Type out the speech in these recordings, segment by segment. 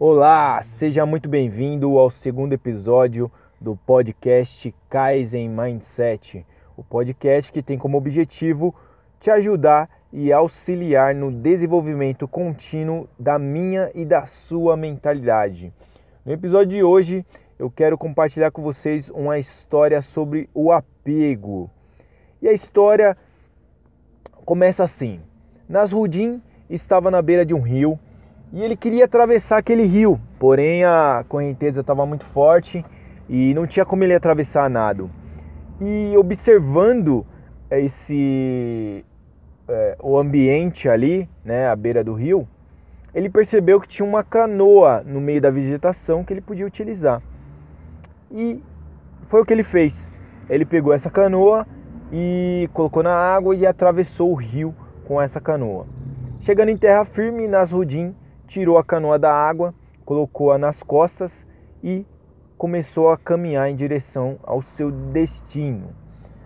Olá, seja muito bem-vindo ao segundo episódio do podcast Kaizen Mindset, o podcast que tem como objetivo te ajudar e auxiliar no desenvolvimento contínuo da minha e da sua mentalidade. No episódio de hoje, eu quero compartilhar com vocês uma história sobre o apego. E a história começa assim: Nasruddin estava na beira de um rio e ele queria atravessar aquele rio, porém a correnteza estava muito forte e não tinha como ele atravessar nada. E observando esse é, o ambiente ali, né, à beira do rio, ele percebeu que tinha uma canoa no meio da vegetação que ele podia utilizar. E foi o que ele fez. Ele pegou essa canoa e colocou na água e atravessou o rio com essa canoa. Chegando em terra firme, Nasruddin tirou a canoa da água, colocou-a nas costas e começou a caminhar em direção ao seu destino.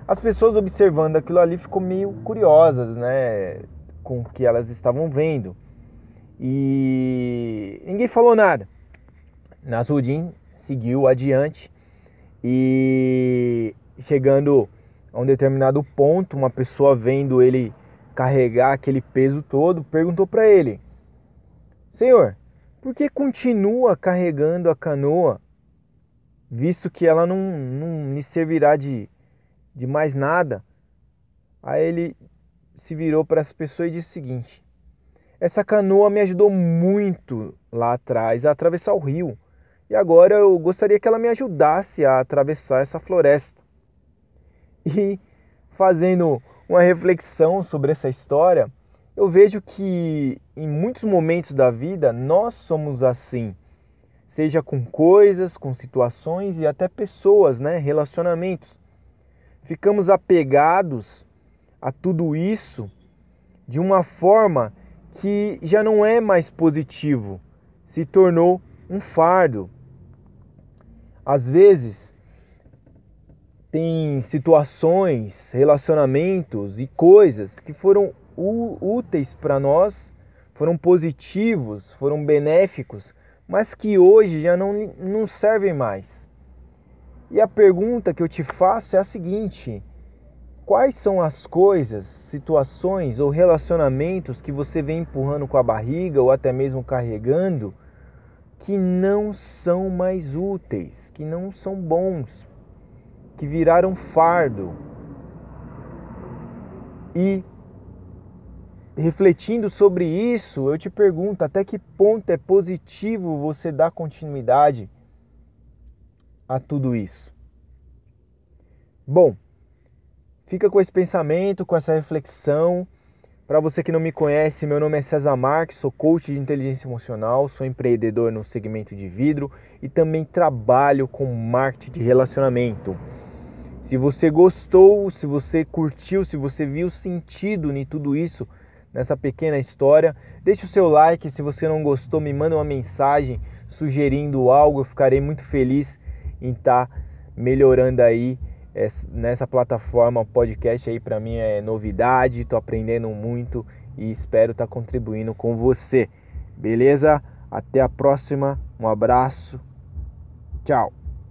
As pessoas observando aquilo ali ficou meio curiosas, né, com o que elas estavam vendo. E ninguém falou nada. Nasruddin seguiu adiante e chegando a um determinado ponto, uma pessoa vendo ele carregar aquele peso todo, perguntou para ele: Senhor, por que continua carregando a canoa, visto que ela não, não me servirá de, de mais nada? Aí ele se virou para essa pessoa e disse o seguinte: Essa canoa me ajudou muito lá atrás a atravessar o rio. E agora eu gostaria que ela me ajudasse a atravessar essa floresta. E fazendo uma reflexão sobre essa história, eu vejo que em muitos momentos da vida nós somos assim, seja com coisas, com situações e até pessoas, né, relacionamentos. Ficamos apegados a tudo isso de uma forma que já não é mais positivo, se tornou um fardo. Às vezes tem situações, relacionamentos e coisas que foram úteis para nós, foram positivos, foram benéficos, mas que hoje já não, não servem mais. E a pergunta que eu te faço é a seguinte: quais são as coisas, situações ou relacionamentos que você vem empurrando com a barriga ou até mesmo carregando que não são mais úteis, que não são bons, que viraram fardo? E refletindo sobre isso, eu te pergunto até que ponto é positivo você dar continuidade a tudo isso. Bom, fica com esse pensamento, com essa reflexão. Para você que não me conhece, meu nome é César Marques, sou coach de inteligência emocional, sou empreendedor no segmento de vidro e também trabalho com marketing de relacionamento. Se você gostou, se você curtiu, se você viu sentido em tudo isso, nessa pequena história. Deixe o seu like, se você não gostou, me manda uma mensagem sugerindo algo, eu ficarei muito feliz em estar tá melhorando aí nessa plataforma. Podcast aí para mim é novidade, estou aprendendo muito e espero estar tá contribuindo com você. Beleza? Até a próxima. Um abraço. Tchau.